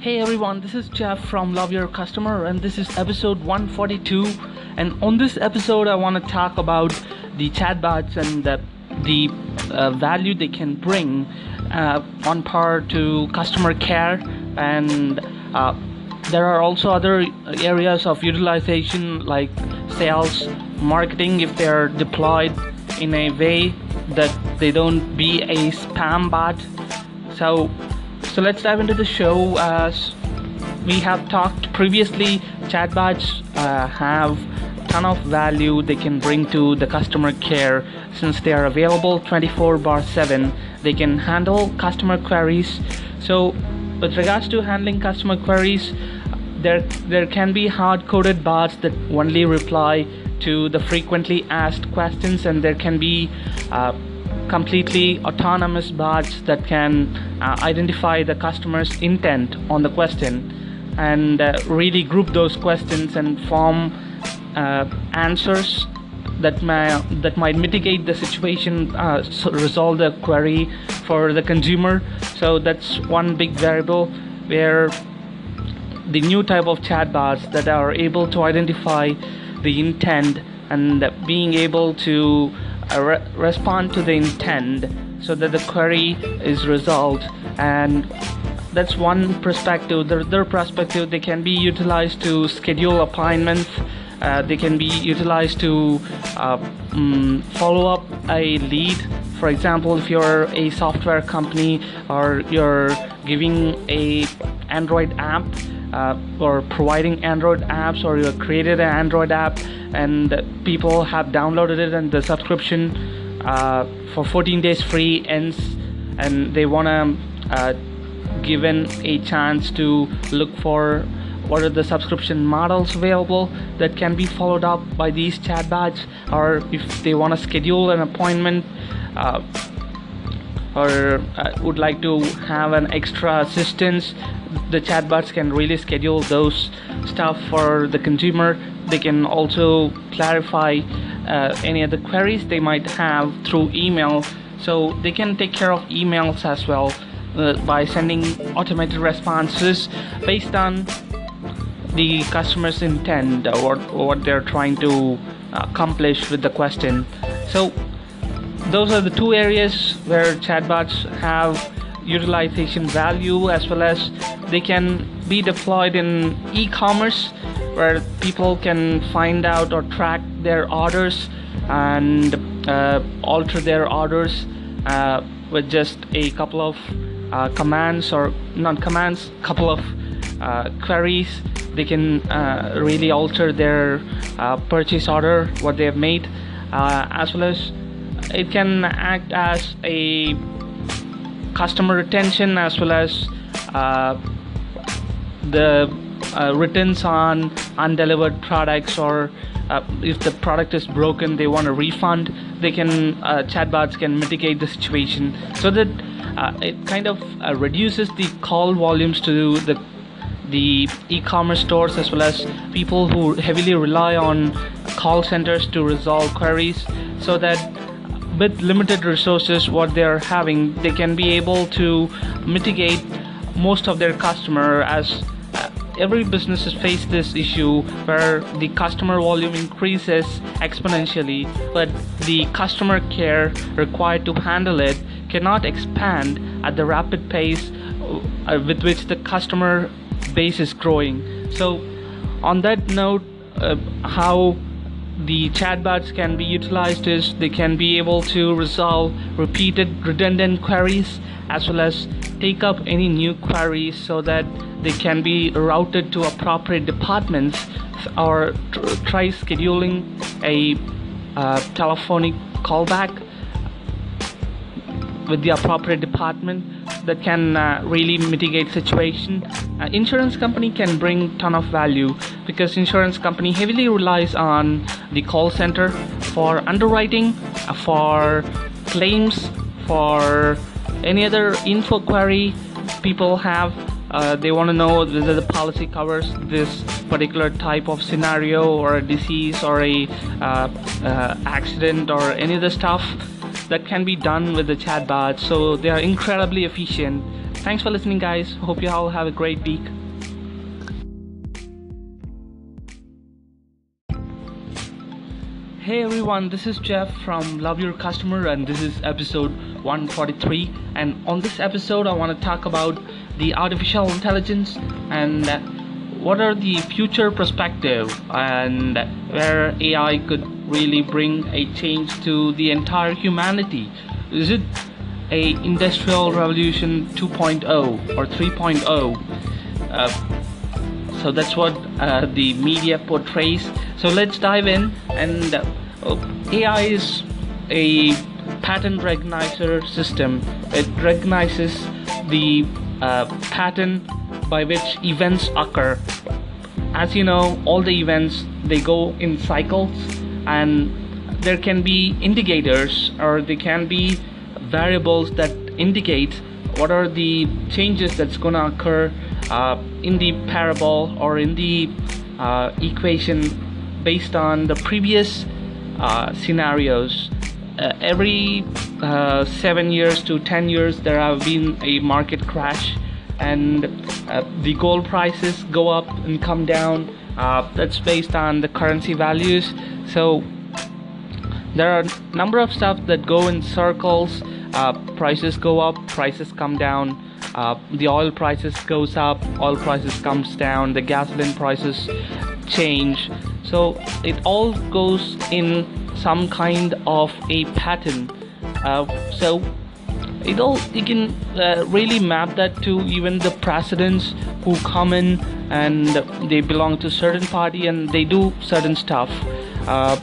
Hey everyone, this is Jeff from Love Your Customer, and this is episode 142. And on this episode, I want to talk about the chatbots and the, the uh, value they can bring uh, on par to customer care. And uh, there are also other areas of utilization like sales, marketing, if they're deployed in a way that they don't be a spam bot. So so let's dive into the show. As we have talked previously, chatbots uh, have ton of value they can bring to the customer care since they are available 24 bar 7 they can handle customer queries so with regards to handling customer queries there there can be hard coded bots that only reply to the frequently asked questions and there can be uh, completely autonomous bots that can uh, identify the customer's intent on the question and uh, really group those questions and form uh, answers that may that might mitigate the situation uh, so resolve the query for the consumer. So that's one big variable where the new type of chatbots that are able to identify the intent and being able to re- respond to the intent so that the query is resolved. And that's one perspective. The other perspective they can be utilized to schedule appointments. Uh, they can be utilized to uh, um, follow up a lead. For example if you're a software company or you're giving a android app uh, or providing android apps or you created an android app and people have downloaded it and the subscription uh, for 14 days free ends and they want to uh, given a chance to look for what are the subscription models available that can be followed up by these chatbots or if they want to schedule an appointment uh, or uh, would like to have an extra assistance the chatbots can really schedule those stuff for the consumer. They can also clarify uh, any other queries they might have through email. So they can take care of emails as well uh, by sending automated responses based on the customer's intent or what they're trying to accomplish with the question. So those are the two areas where chatbots have utilization value as well as they can be deployed in e-commerce where people can find out or track their orders and uh, alter their orders uh, with just a couple of uh, commands or not commands couple of uh, queries. They can uh, really alter their uh, purchase order what they have made as well as it can act as a customer retention as well as uh, the uh, returns on undelivered products or uh, if the product is broken they want a refund they can uh, chatbots can mitigate the situation so that uh, it kind of uh, reduces the call volumes to the the e-commerce stores as well as people who heavily rely on call centers to resolve queries so that with limited resources what they're having they can be able to mitigate most of their customer as uh, every business has faced this issue where the customer volume increases exponentially but the customer care required to handle it cannot expand at the rapid pace uh, with which the customer base is growing. So on that note uh, how the chatbots can be utilized is they can be able to resolve repeated redundant queries as well as take up any new queries so that they can be routed to appropriate departments or try scheduling a uh, telephonic callback with the appropriate department that can uh, really mitigate situation. Uh, insurance company can bring ton of value because insurance company heavily relies on the call center for underwriting uh, for claims for any other info query people have. Uh, they want to know whether the policy covers this particular type of scenario or a disease or a uh, uh, accident or any other stuff that can be done with the chatbot so they are incredibly efficient. Thanks for listening guys. Hope you all have a great week. Hey everyone, this is Jeff from Love Your Customer, and this is episode 143. And on this episode, I want to talk about the artificial intelligence and what are the future perspective and where AI could really bring a change to the entire humanity. Is it a industrial revolution 2.0 or 3.0? Uh, so that's what uh, the media portrays so let's dive in and uh, AI is a pattern recognizer system. It recognizes the uh, pattern by which events occur. As you know, all the events they go in cycles, and there can be indicators or there can be variables that indicate what are the changes that's going to occur uh, in the parable or in the uh, equation based on the previous uh, scenarios. Uh, every uh, seven years to ten years, there have been a market crash, and uh, the gold prices go up and come down. Uh, that's based on the currency values. So there are a number of stuff that go in circles. Uh, prices go up, prices come down. the oil prices goes up, oil prices comes down. The gasoline prices change so it all goes in some kind of a pattern uh, so it all you can uh, really map that to even the presidents who come in and they belong to certain party and they do certain stuff. Uh,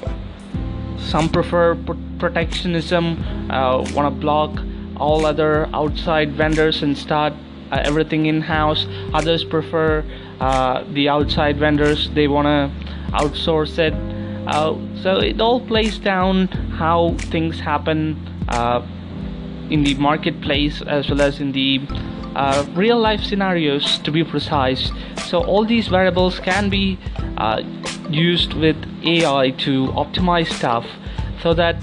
some prefer protectionism uh, want to block all other outside vendors and start uh, everything in house others prefer uh, the outside vendors they want to outsource it. Uh, so it all plays down how things happen in the marketplace as well as in the uh, real life scenarios to be precise. So all these variables can be uh, used with AI to optimize stuff so that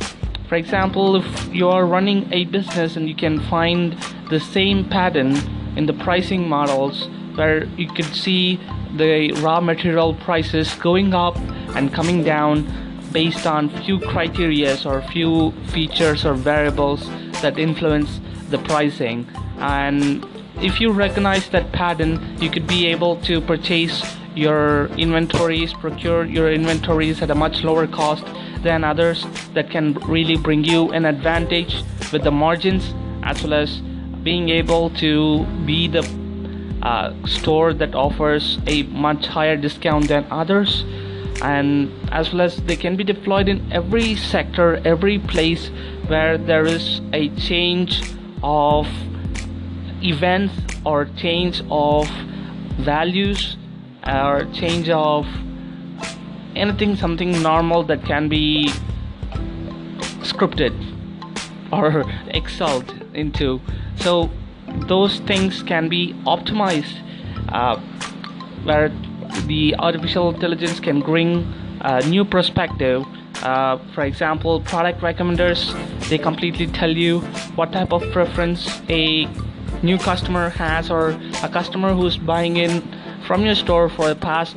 for example if you are running a business and you can find the same pattern in the pricing models where you could see the raw material prices going up and coming down based on few criterias or few features or variables that influence the pricing. And if you recognize that pattern you could be able to purchase your inventories procure your inventories at a much lower cost than others that can really bring you an advantage with the margins as well as being able to be the uh, store that offers a much higher discount than others. And as well as they can be deployed in every sector every place where there is a change of events or change of values or change of anything something normal that can be scripted or excelled into. So those things can be optimized uh, where the artificial intelligence can bring a new perspective uh, for example product recommenders they completely tell you what type of preference a new customer has or a customer who's buying in from your store for the past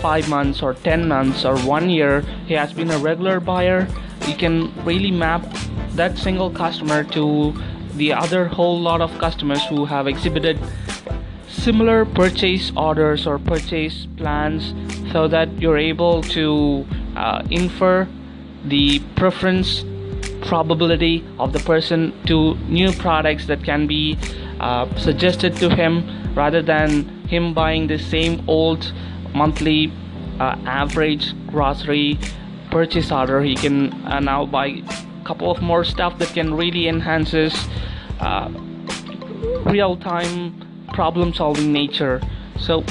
five months or 10 months or one year. He has been a regular buyer. You can really map that single customer to the other whole lot of customers who have exhibited similar purchase orders or purchase plans so that you're able to uh, infer the preference probability of the person to new products that can be uh, suggested to him rather than him buying the same old monthly uh, average grocery purchase order. He can uh, now buy a couple of more stuff that can really enhances uh, real-time problem-solving nature. So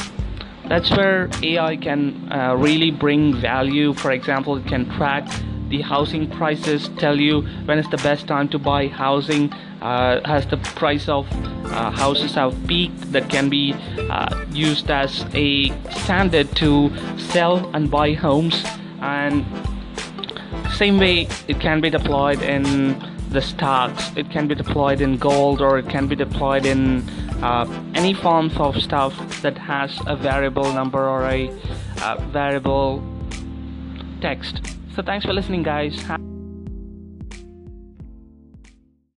that's where AI can uh, really bring value. For example it can track the housing prices tell you when is the best time to buy housing uh, has the price of uh, houses have peaked that can be uh, used as a standard to sell and buy homes. And same way it can be deployed in the stocks. It can be deployed in gold or it can be deployed in uh, any forms of stuff that has a variable number or a uh, variable text so thanks for listening guys